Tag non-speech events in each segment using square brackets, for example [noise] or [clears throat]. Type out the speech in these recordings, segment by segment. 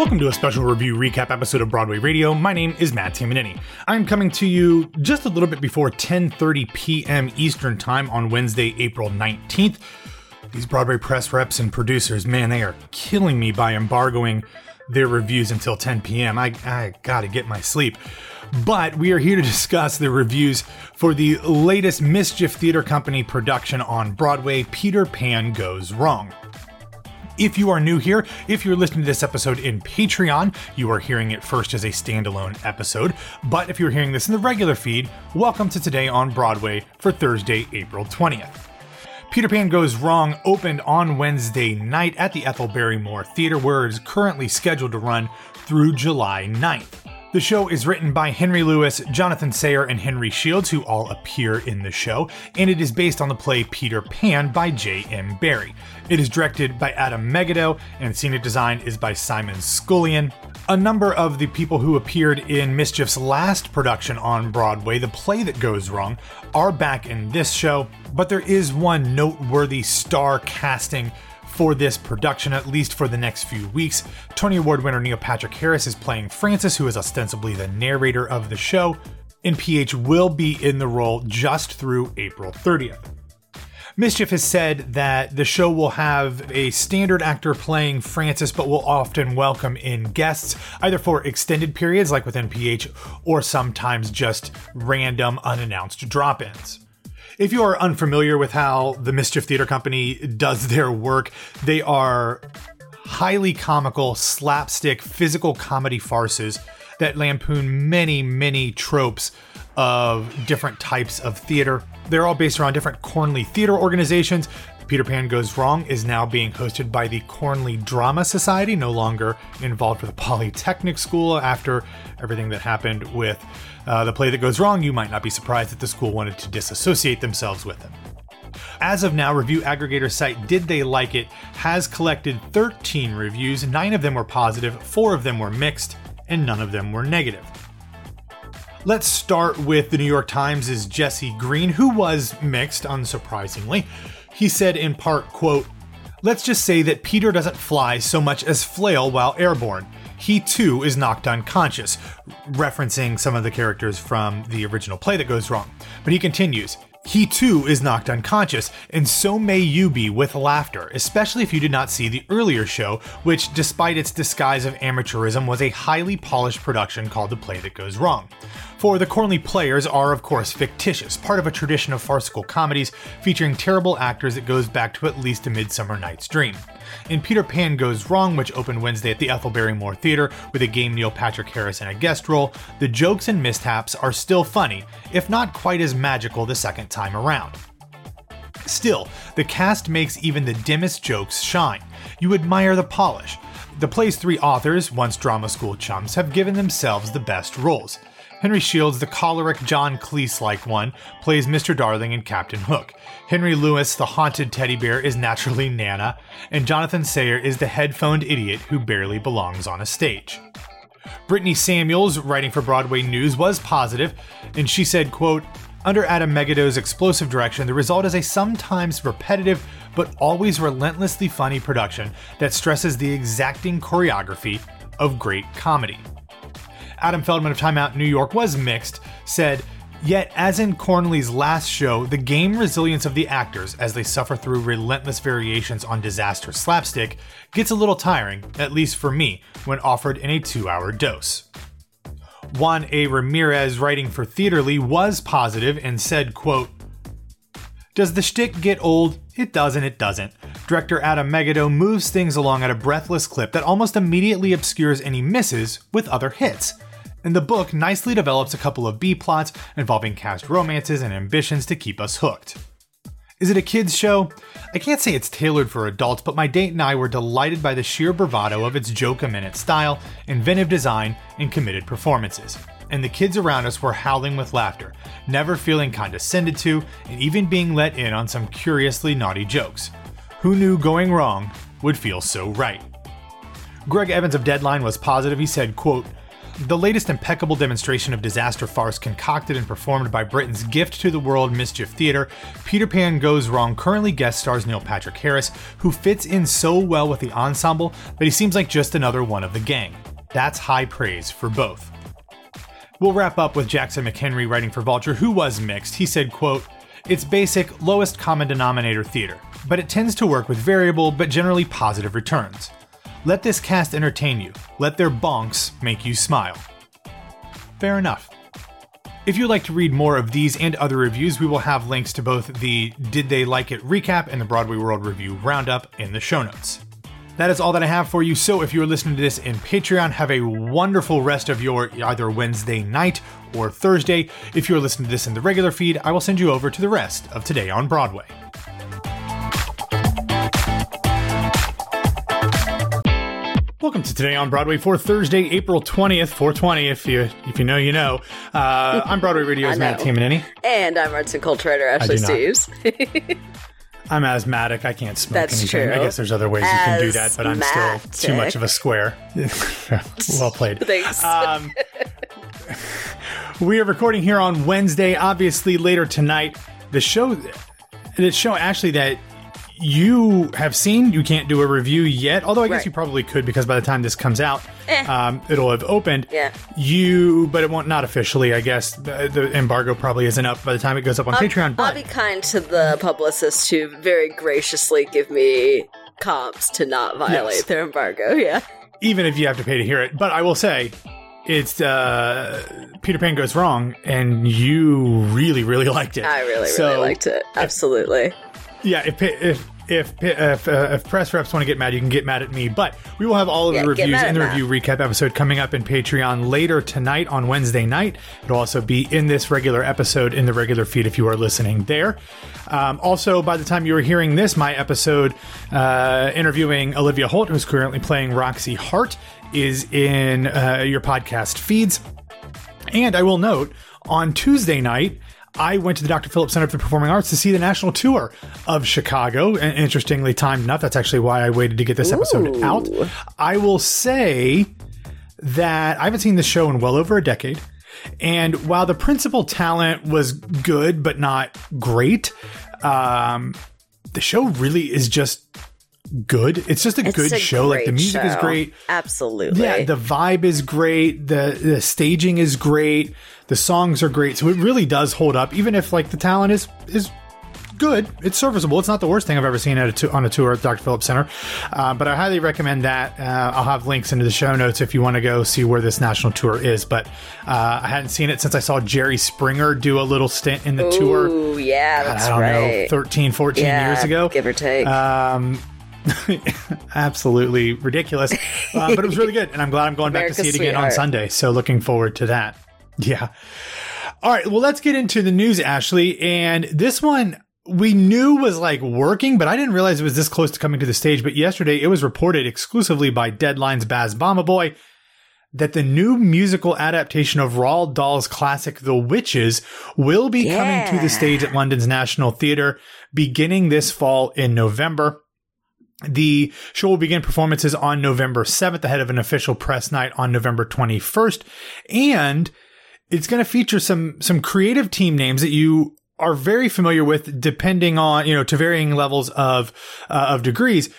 Welcome to a special review recap episode of Broadway Radio. My name is Matt Tamanini. I'm coming to you just a little bit before 10:30 p.m. Eastern Time on Wednesday, April 19th. These Broadway press reps and producers, man, they are killing me by embargoing their reviews until 10 p.m. I, I gotta get my sleep. But we are here to discuss the reviews for the latest Mischief Theater Company production on Broadway, Peter Pan Goes Wrong. If you are new here, if you're listening to this episode in Patreon, you are hearing it first as a standalone episode. But if you're hearing this in the regular feed, welcome to Today on Broadway for Thursday, April 20th. Peter Pan Goes Wrong opened on Wednesday night at the Ethel Barrymore Theater, where it is currently scheduled to run through July 9th. The show is written by Henry Lewis, Jonathan Sayer, and Henry Shields, who all appear in the show, and it is based on the play Peter Pan by J.M. Barrie. It is directed by Adam Meggido, and scenic design is by Simon Scullion. A number of the people who appeared in Mischief's last production on Broadway, The Play That Goes Wrong, are back in this show, but there is one noteworthy star casting for this production, at least for the next few weeks. Tony Award winner Neil Patrick Harris is playing Francis, who is ostensibly the narrator of the show, and PH will be in the role just through April 30th. Mischief has said that the show will have a standard actor playing Francis, but will often welcome in guests, either for extended periods like with NPH, or sometimes just random unannounced drop ins. If you are unfamiliar with how the Mischief Theater Company does their work, they are highly comical, slapstick, physical comedy farces that lampoon many, many tropes of different types of theater. They're all based around different Cornley theater organizations. Peter Pan Goes Wrong is now being hosted by the Cornley Drama Society, no longer involved with the Polytechnic School after everything that happened with uh, the play that goes wrong. You might not be surprised that the school wanted to disassociate themselves with them. As of now, review aggregator site Did They Like It has collected 13 reviews. Nine of them were positive, four of them were mixed, and none of them were negative. Let's start with the New York Times' Jesse Green, who was mixed, unsurprisingly. He said in part, quote, Let's just say that Peter doesn't fly so much as flail while airborne. He too is knocked unconscious, referencing some of the characters from the original play that goes wrong. But he continues, he too is knocked unconscious, and so may you be with laughter, especially if you did not see the earlier show, which, despite its disguise of amateurism, was a highly polished production called The Play That Goes Wrong. For the Cornley players are, of course, fictitious, part of a tradition of farcical comedies featuring terrible actors that goes back to at least A Midsummer Night's Dream. In Peter Pan Goes Wrong, which opened Wednesday at the Ethel Barrymore Theater with a game Neil Patrick Harris in a guest role, the jokes and mishaps are still funny, if not quite as magical the second time around. Still, the cast makes even the dimmest jokes shine. You admire the polish. The play's three authors, once drama school chums, have given themselves the best roles. Henry Shields, the choleric John Cleese like one, plays Mr. Darling and Captain Hook. Henry Lewis, the haunted teddy bear, is naturally Nana, and Jonathan Sayer is the headphoned idiot who barely belongs on a stage. Brittany Samuels, writing for Broadway News, was positive, and she said, quote, under Adam Meggido's explosive direction, the result is a sometimes repetitive but always relentlessly funny production that stresses the exacting choreography of great comedy. Adam Feldman of Time Out New York was mixed, said, Yet, as in Cornley's last show, the game resilience of the actors as they suffer through relentless variations on disaster slapstick gets a little tiring, at least for me, when offered in a two hour dose. Juan A. Ramirez, writing for Theatrely, was positive and said, quote, Does the shtick get old? It doesn't, it doesn't. Director Adam Meggido moves things along at a breathless clip that almost immediately obscures any misses with other hits and the book nicely develops a couple of B plots involving cast romances and ambitions to keep us hooked. Is it a kids' show? I can't say it's tailored for adults, but my date and I were delighted by the sheer bravado of its joke a minute style, inventive design, and committed performances. And the kids around us were howling with laughter, never feeling condescended to, and even being let in on some curiously naughty jokes. Who knew going wrong would feel so right? Greg Evans of Deadline was positive. He said, quote, the latest impeccable demonstration of disaster farce concocted and performed by Britain's gift to the world Mischief Theatre, Peter Pan Goes Wrong currently guest stars Neil Patrick Harris, who fits in so well with the ensemble that he seems like just another one of the gang. That's high praise for both. We'll wrap up with Jackson McHenry writing for Vulture, who was mixed. He said, quote, It's basic, lowest common denominator theater, but it tends to work with variable but generally positive returns. Let this cast entertain you. Let their bonks make you smile. Fair enough. If you'd like to read more of these and other reviews, we will have links to both the Did They Like It recap and the Broadway World Review roundup in the show notes. That is all that I have for you. So if you're listening to this in Patreon, have a wonderful rest of your either Wednesday night or Thursday. If you're listening to this in the regular feed, I will send you over to the rest of Today on Broadway. Welcome to Today on Broadway for Thursday, April 20th, 420, if you if you know, you know. Uh, I'm Broadway Radio's Matt Tamanini. And I'm arts and culture writer Ashley Steves. [laughs] I'm asthmatic. I can't smoke That's anything. True. I guess there's other ways you can do that, but I'm still too much of a square. [laughs] well played. Thanks. Um, we are recording here on Wednesday. Obviously, later tonight, the show, the show actually that you have seen. You can't do a review yet, although I guess you probably could because by the time this comes out, eh. um, it'll have opened. Yeah. You, but it won't not officially. I guess the, the, embargo probably isn't up by the time it goes up on I'll, Patreon. But I'll be kind to the publicists who very graciously give me comps to not violate yes. their embargo. Yeah. Even if you have to pay to hear it, but I will say. It's uh, Peter Pan goes wrong, and you really, really liked it. I really, so, really liked it. Absolutely. Yeah, if, if if if, uh, if press reps want to get mad, you can get mad at me. But we will have all of yeah, the reviews in the review recap episode coming up in Patreon later tonight on Wednesday night. It'll also be in this regular episode in the regular feed if you are listening there. Um, also, by the time you are hearing this, my episode uh, interviewing Olivia Holt, who's currently playing Roxy Hart, is in uh, your podcast feeds. And I will note on Tuesday night. I went to the Dr. Phillips Center for the Performing Arts to see the national tour of Chicago. And interestingly timed enough, that's actually why I waited to get this episode Ooh. out. I will say that I haven't seen the show in well over a decade. And while the principal talent was good but not great, um, the show really is just good. It's just a it's good a show. Like the music show. is great. Absolutely. Yeah, the vibe is great. The the staging is great. The songs are great. So it really does hold up, even if like the talent is is good. It's serviceable. It's not the worst thing I've ever seen at a on a tour at Dr. Phillips Center. Uh, but I highly recommend that. Uh, I'll have links into the show notes if you want to go see where this national tour is. But uh, I hadn't seen it since I saw Jerry Springer do a little stint in the Ooh, tour. Oh, yeah, that's I don't right. know, 13, 14 yeah, years ago. Give or take. Um, [laughs] absolutely ridiculous. Uh, but it was really good. And I'm glad I'm going back to see it again sweetheart. on Sunday. So looking forward to that. Yeah. All right. Well, let's get into the news, Ashley. And this one we knew was like working, but I didn't realize it was this close to coming to the stage. But yesterday it was reported exclusively by Deadline's Baz Bamigboye that the new musical adaptation of Roald Dahl's classic The Witches will be yeah. coming to the stage at London's National Theatre beginning this fall in November. The show will begin performances on November 7th ahead of an official press night on November 21st. And it's going to feature some, some creative team names that you are very familiar with depending on, you know, to varying levels of, uh, of degrees.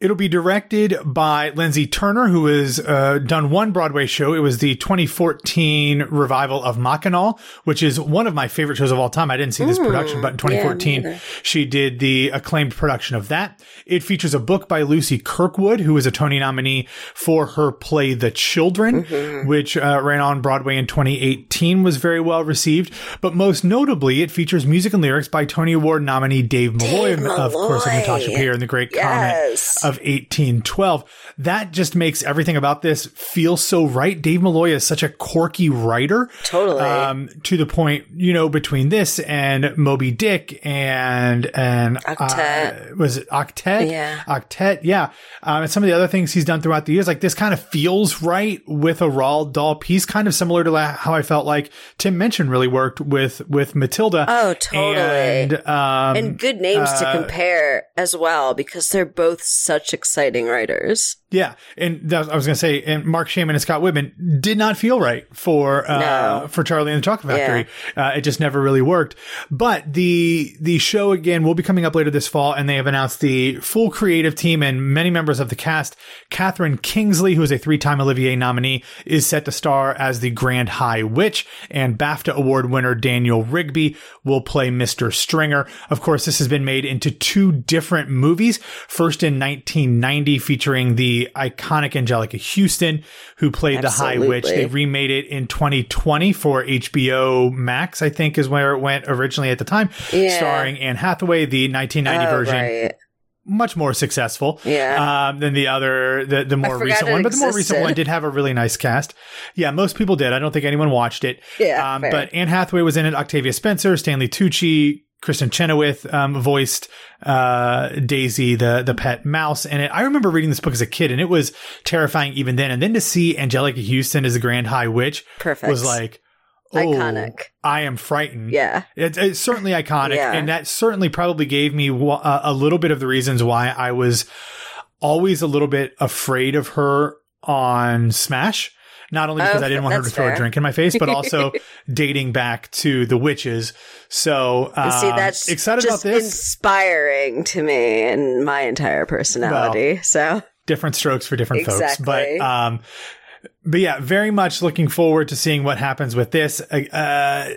It'll be directed by Lyndsey Turner, who has uh, done one Broadway show. It was the 2014 revival of Machinal, which is one of my favorite shows of all time. I didn't see this mm, production, but in 2014, yeah, she did the acclaimed production of that. It features a book by Lucy Kirkwood, who was a Tony nominee for her play The Children, mm-hmm. which uh, ran on Broadway in 2018, was very well received. But most notably, it features music and lyrics by Tony Award nominee Dave Malloy, Dave Malloy. of course, of Natasha Pierre and the Great yes. Comet of 1812. That just makes everything about this feel so right. Dave Malloy is such a quirky writer. Totally. Um, to the point, you know, between this and Moby Dick and, and, Octet. Uh, was it Octet? Yeah. Octet. Yeah. Um, and some of the other things he's done throughout the years, like this kind of feels right with a Roald Dahl piece, kind of similar to how I felt like Tim Minchin really worked with, with Matilda. Oh, totally. And, um, and good names uh, to compare as well because they're both such exciting writers. Yeah, and that, I was going to say, and Marc Shaiman and Scott Wittman did not feel right for uh, No. for Charlie and the Chocolate Factory. Uh, it just never really worked. But the the show again will be coming up later this fall, and they have announced the full creative team and many members of the cast. Katherine Kingsley, who is a three time Olivier nominee, is set to star as the Grand High Witch, and BAFTA award winner Daniel Rigby will play Mr. Stringer. Of course, this has been made into two different movies. First in 1990, featuring the iconic Anjelica Huston, who played the High Witch. They remade it in 2020 for HBO Max, I think is where it went originally at the time, Yeah. starring Anne Hathaway. The 1990 Oh, version, right. much more successful Yeah. um, than the other, the, the more recent one. But the more recent one did have a really nice cast. Yeah, most people did. I don't think anyone watched it. Yeah, Um, but Anne Hathaway was in it. Octavia Spencer, Stanley Tucci, Kristin Chenoweth um, voiced uh, Daisy, the the pet mouse. And it, I remember reading this book as a kid, and it was terrifying even then. And then to see Anjelica Huston as the Grand High Witch Perfect. was like, oh, Iconic. I am frightened. Yeah. It's, it's certainly iconic, Yeah. and that certainly probably gave me a little bit of the reasons why I was always a little bit afraid of her on Smash. Not only because Oh, I didn't want her to throw a drink in my face, but also [laughs] dating back to the witches. So um, See, that's excited about this. inspiring to me and my entire personality. so different strokes for different folks. But um, but yeah, very much looking forward to seeing what happens with this. Uh,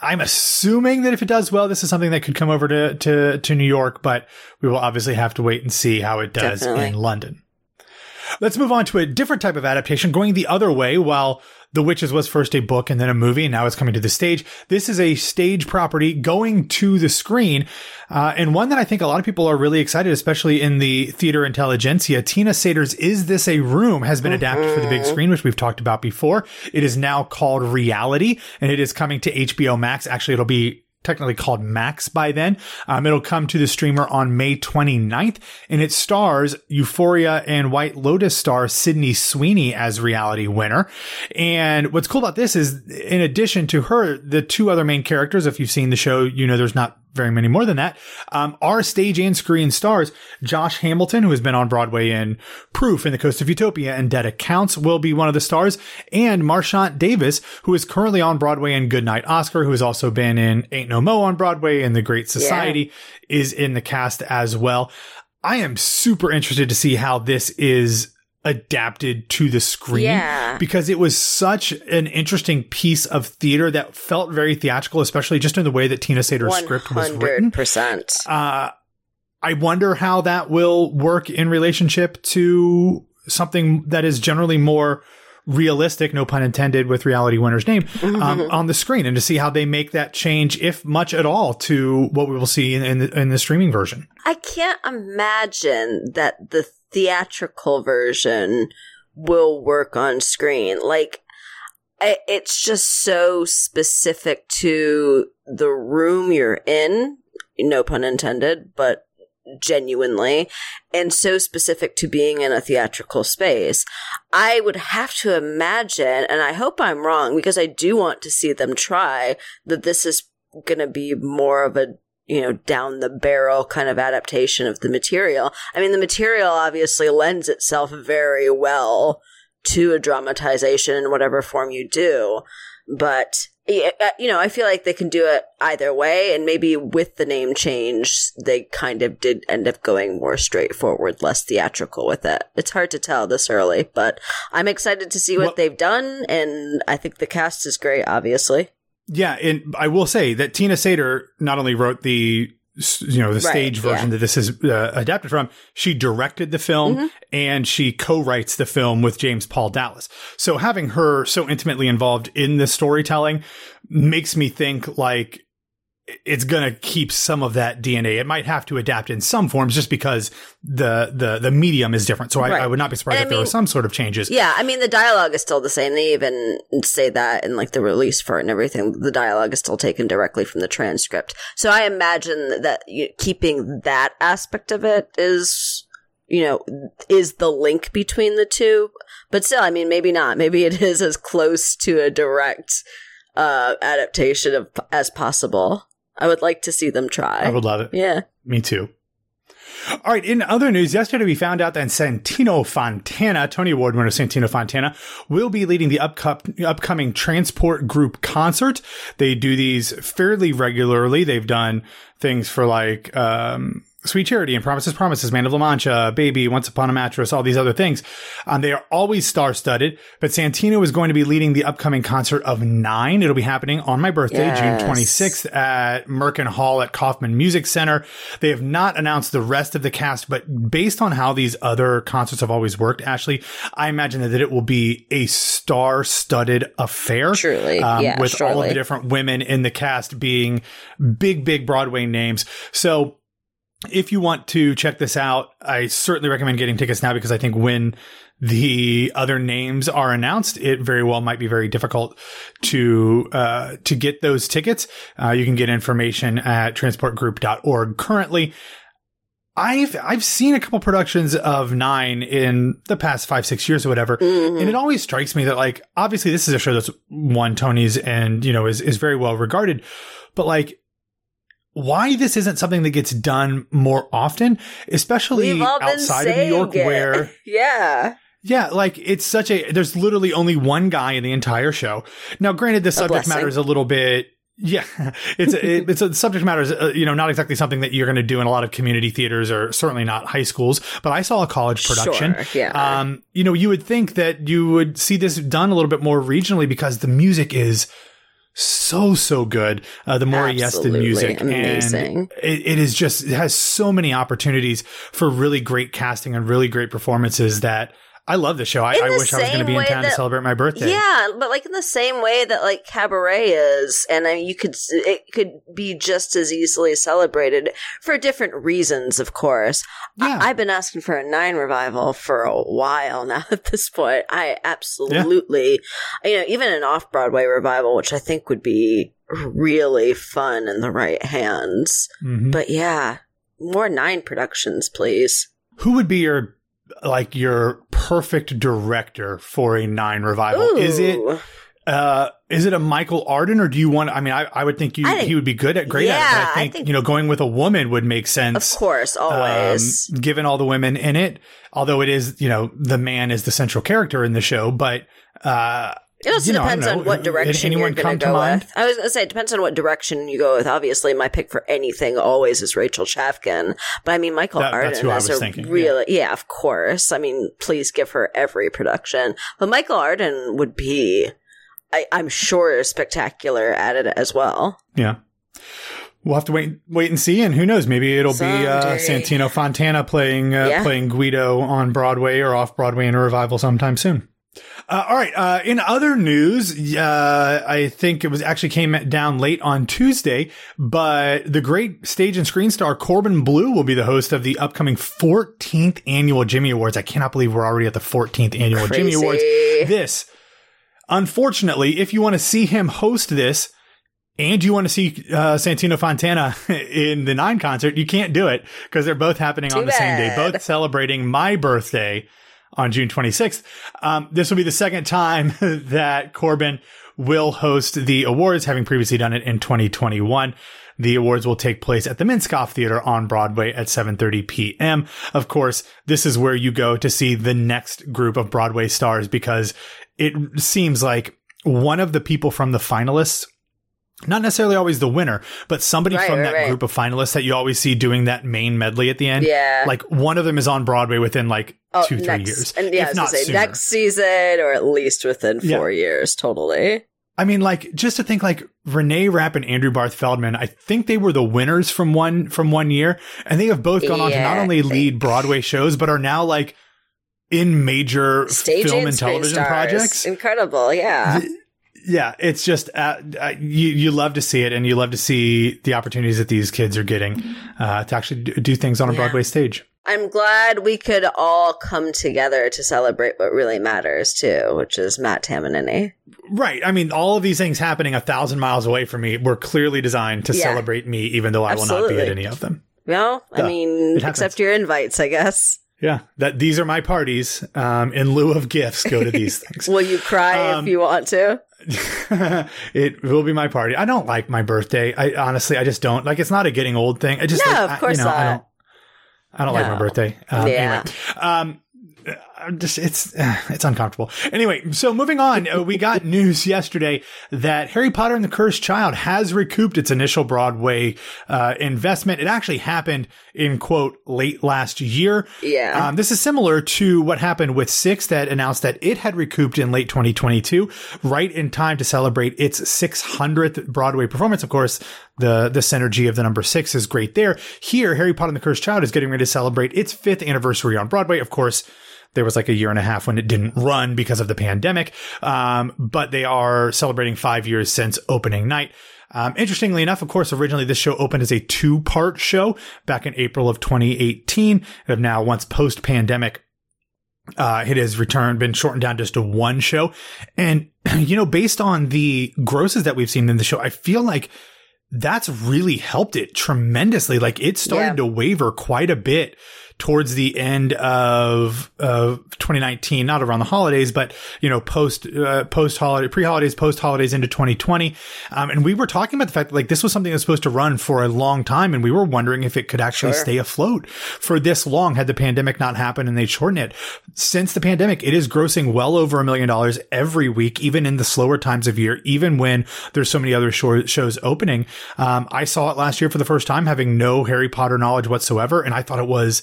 I'm assuming that if it does well, this is something that could come over to to to New York, but we will obviously have to wait and see how it does Definitely. in London. Let's move on to a different type of adaptation, going the other way. While The Witches was first a book and then a movie, and now it's coming to the stage. This is a stage property going to the screen, uh, and one that I think a lot of people are really excited, especially in the theater intelligentsia. Tina Satter's "Is This a Room" has been adapted for the big screen, which we've talked about before. It is now called Reality, and it is coming to HBO Max. Actually, it'll be technically called Max by then. Um, it'll come to the streamer on May 29th and it stars Euphoria and White Lotus star Sydney Sweeney as Reality Winner. And what's cool about this is in addition to her, the two other main characters, if you've seen the show, you know, there's not very many more than that, um, are stage and screen stars. Josh Hamilton, who has been on Broadway in Proof and The Coast of Utopia and Dead Accounts, will be one of the stars. And Marchant Davis, who is currently on Broadway in Goodnight Oscar, who has also been in Ain't No Mo on Broadway and The Great Society, is in the cast as well. I am super interested to see how this is adapted to the screen Yeah. because it was such an interesting piece of theater that felt very theatrical, especially just in the way that Tina Satter's script was written. percent. Uh, I wonder how that will work in relationship to something that is generally more realistic, no pun intended, with Reality Winner's name um, on the screen, and to see how they make that change, if much at all, to what we will see in, in, the, in the streaming version. I can't imagine that the theatrical version will work on screen. Like, it's just so specific to the room you're in, no pun intended, but genuinely, and so specific to being in a theatrical space. I would have to imagine, and I hope I'm wrong because I do want to see them try, that this is going to be more of a you know, down the barrel kind of adaptation of the material. I mean, the material obviously lends itself very well to a dramatization in whatever form you do. But, uh, you know, I feel like they can do it either way. And maybe with the name change, they kind of did end up going more straightforward, less theatrical with it. It's hard to tell this early, but I'm excited to see what Well- they've done. And I think the cast is great, obviously. Yeah, and I will say that Tina Satter not only wrote the you know the Right, stage version yeah. that this is uh, adapted from, she directed the film Mm-hmm. and she co-writes the film with James Paul Dallas. So having her so intimately involved in the storytelling makes me think like it's going to keep some of that DNA. It might have to adapt in some forms just because the the the medium is different. So I, Right. I would not be surprised And if I there were some sort of changes. Yeah, I mean the dialogue is still the same. They even say that in like the release for it and everything. The dialogue is still taken directly from the transcript. So I imagine that you, keeping that aspect of it is, you know, is the link between the two. But still, I mean, maybe not. Maybe it is as close to a direct uh, adaptation of as possible. I would like to see them try. I would love it. yeah. Me too. All right. In other news, yesterday we found out that Santino Fontana, Tony Award winner Santino Fontana, will be leading the upco- upcoming Transport Group concert. They do these fairly regularly. They've done things for like, um, Sweet Charity and Promises Promises, Man of La Mancha, Baby, Once Upon a Mattress, all these other things. Um, they are always star studded, but Santino is going to be leading the upcoming concert of nine. It'll be happening on my birthday, Yes. June 26th at Merkin Hall at Kaufman Music Center. They have not announced the rest of the cast, but based on how these other concerts have always worked, Ashley, I imagine that it will be a star studded affair. Truly. Um, Yeah, with all of the different women in the cast being big, big Broadway names. So, if you want to check this out, I certainly recommend getting tickets now because I think when the other names are announced, it very well might be very difficult to uh, to get those tickets. Uh, you can get information at transportgroup.org. Currently, I've I've seen a couple productions of Nine in the past five six years or whatever, Mhm. and it always strikes me that like obviously this is a show that's won Tonys and you know is is very well regarded, but like why this isn't something that gets done more often, especially We've all been outside of New York, it. where [laughs] yeah. yeah, like it's such a there's literally only one guy in the entire show. Now, granted, the subject matter is a little bit. Yeah, [laughs] it's a, it, it's a subject matter is uh, you know not exactly something that you're going to do in a lot of community theaters or certainly not high schools. But I saw a college production. Sure, yeah. Um, you know, you would think that you would see this done a little bit more regionally because the music is so so good. Uh, the Maury Yeston music, amazing. and it, it is just it has so many opportunities for really great casting and really great performances that I love the show. I, I wish I was going to be in town to celebrate my birthday. Yeah, but like in the same way that like cabaret is, and I mean, you could it could be just as easily celebrated for different reasons, of course. Yeah. I, have been asking for a nine revival for a while [laughs] now. At this point, I absolutely, you know, even an off Broadway revival, which I think would be really fun in the right hands. Mhm. But yeah, more nine productions, please. Who would be your like your perfect director for a nine revival? Ooh. Is it uh is it a Michael Arden or do you want I mean I, I would think you I think- he would be good at great at it, Yeah, but I I think, think- you know going with a woman would make sense. Of course, always. um, given all the women in it, although it is, you know, the man is the central character in the show, but uh It also you know, depends on what direction you're going to go mind? with. I was going to say it depends on what direction you go with. Obviously, my pick for anything always is Rachel Chavkin, but I mean Michael That- that's Arden I is was a thinking, really yeah. of course. I mean, please give her every production, but Michael Arden would be, I, I'm sure, spectacular at it as well. Yeah. We'll have to wait, wait and see, and who knows? Maybe it'll be uh, Santino Fontana playing uh, Yeah. playing Guido on Broadway or off Broadway in a revival sometime soon. Uh, all right. Uh, in other news, uh, I think it was actually came down late on Tuesday, but the great stage and screen star Corbin Bleu will be the host of the upcoming 14th annual Jimmy Awards. I cannot believe we're already at the 14th annual Jimmy Awards. This, unfortunately, if you want to see him host this, and you want to see uh, Santino Fontana [laughs] in the Nine concert, you can't do it because they're both happening on Too the same day, both celebrating my birthday on June 26th. Um, this will be the second time [laughs] that Corbin will host the awards, having previously done it in 2021. The awards will take place at the Minskoff Theater on Broadway at 7:30 p.m. Of course, this is where you go to see the next group of Broadway stars because it seems like one of the people from the finalists not necessarily always the winner, but somebody Right, from right, that right. group of finalists that you always see doing that main medley at the end. Yeah. Like one of them is on Broadway within like Oh, two, three next, years. and yeah, if not say sooner. next season or at least within Yeah. four years. Totally. I mean, like just to think like Renee Rapp and Andrew Barth Feldman, I think they were the winners from one from one year, and they have both gone on to not only lead. Broadway shows, but are now like in major Stage film and and television stars. projects. Incredible. Yeah. Yeah, it's just uh, uh, you you love to see it, and you love to see the opportunities that these kids are getting uh, to actually do, do things on a Yeah. Broadway stage. I'm glad we could all come together to celebrate what really matters too, which is Matt Tamanini. Right. I mean, all of these things happening a thousand miles away from me were clearly designed to Yeah. celebrate me, even though I will not be at any of them. Well, I mean, except your invites, I guess. Yeah, that these are my parties. Um, in lieu of gifts, go to these [laughs] things. Will you cry Um, if you want to? [laughs] it will be my party. I don't like my birthday. I honestly, I just don't like. It's not a getting old thing. I just No, like, of I- course you know, I don't. I don't like my birthday. Um, Yeah. Anyway, um, I'm just it's uh, it's uncomfortable. Anyway, so moving on, uh, we got [laughs] news yesterday that Harry Potter and the Cursed Child has recouped its initial Broadway uh, investment. It actually happened in quote late last year. Yeah. Um, this is similar to what happened with Six that announced that it had recouped in late 2022, right in time to celebrate its 600th Broadway performance. Of course, the, the synergy of the number six is great there. Here, Harry Potter and the Cursed Child is getting ready to celebrate its fifth anniversary on Broadway. Of course, there was like a year and a half when it didn't run because of the pandemic. Um, but they are celebrating five years since opening night. Um, interestingly enough, of course, originally this show opened as a two part show back in April of 2018. And now, once post pandemic, uh, it has returned, been shortened down just to one show. And, [clears throat] you know, based on the grosses that we've seen in the show, I feel like that's really helped it tremendously. Like it started Yeah. to waver quite a bit towards the end of of 2019, not around the holidays, but you know, post uh, post holiday, pre holidays, post holidays into 2020. Um, and we were talking about the fact that like this was something that was supposed to run for a long time, and we were wondering if it could actually Sure. stay afloat for this long had the pandemic not happened and they shortened it. Since the pandemic, it is grossing well over a million dollars every week, even in the slower times of year, even when there's so many other shor- shows opening. Um, I saw it last year for the first time, having no Harry Potter knowledge whatsoever, and I thought it was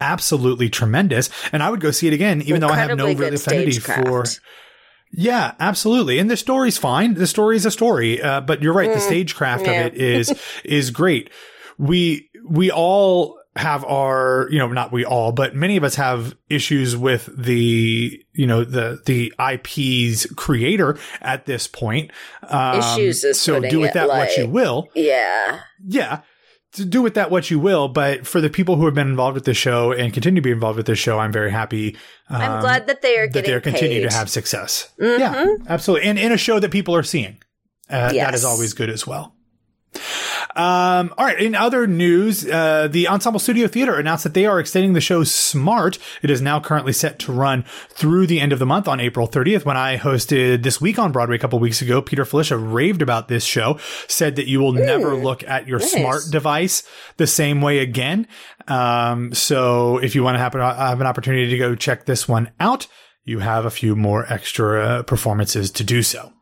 absolutely tremendous. And I would go see it again, even though I have no real affinity for. Yeah, absolutely. And the story's fine. The story is a story. Uh, but you're right. the stagecraft yeah. of it is, [laughs] is great. We, we all have our, you know, not we all, but many of us have issues with the, you know, the, the IP's creator at this point. Um, Issues is so do with it that what you will. Yeah. Yeah. To do with that what you will, but for the people who have been involved with the show and continue to be involved with the show, I'm very happy. I'm um, glad that they are that they're continuing to have success. Mhm. Yeah, absolutely. And in a show that people are seeing. Uh, Yes. is always good as well. Um, all right. In other news, uh, the Ensemble Studio Theater announced that they are extending the show Smart. It is now currently set to run through the end of the month on April 30th. When I hosted this week on Broadway a couple weeks ago, Peter Filichia raved about this show, said that you will never look at your nice. smart device the same way again. Um, so if you want to happen, have an opportunity to go check this one out, you have a few more extra performances to do so.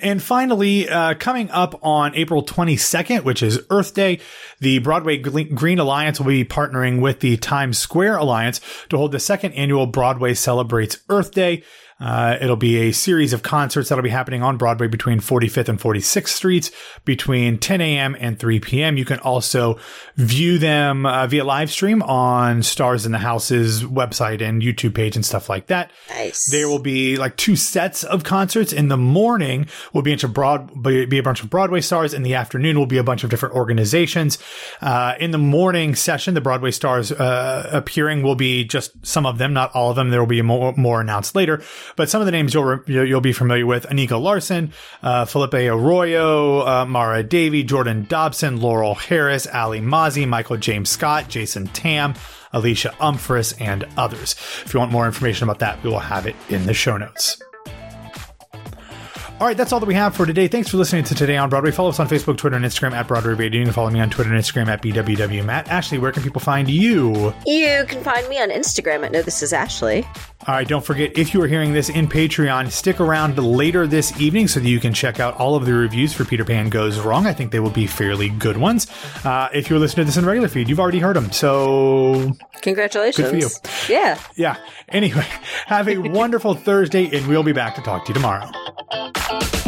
And finally, uh, coming up on April 22nd, which is Earth Day, the Broadway Green Alliance will be partnering with the Times Square Alliance to hold the second annual Broadway Celebrates Earth Day. Uh, it'll be a series of concerts that'll be happening on Broadway between 45th and 46th Streets between 10 a.m. and 3 p.m. You can also view them uh, via live stream on Stars in the House's website and YouTube page and stuff like that. Nice. There will be like two sets of concerts. In the morning will be a bunch of broad, be be a bunch of Broadway stars. In the afternoon will be a bunch of different organizations. Uh, in the morning session, the Broadway stars uh, appearing will be just some of them, not all of them. There will be more, more announced later, but some of the names you'll you'll be familiar with: Anika Larsen, uh, Felipe Arroyo, uh, Mara Davi, Jordan Dobson, Laurel Harris, Alli Mauzey, Michael James Scott, Jason Tam. Alysha Umphress, and others. If you want more information about that, we will have it in the show notes. All right, that's all that we have for today. Thanks for listening to Today on Broadway. Follow us on Facebook, Twitter, and Instagram at Broadway Radio. You can follow me on Twitter and Instagram at BWWMatt. Ashley, where can people find you? You can find me on Instagram at No This Is Ashley. All right, don't forget, if you are hearing this in Patreon, stick around later this evening so that you can check out all of the reviews for Peter Pan Goes Wrong. I think they will be fairly good ones. Uh, if you're listening to this in regular feed, you've already heard them. So, Congratulations. Good for you. Yeah. yeah. Anyway, [laughs] have a [laughs] wonderful Thursday, and we'll be back to talk to you tomorrow. Thank you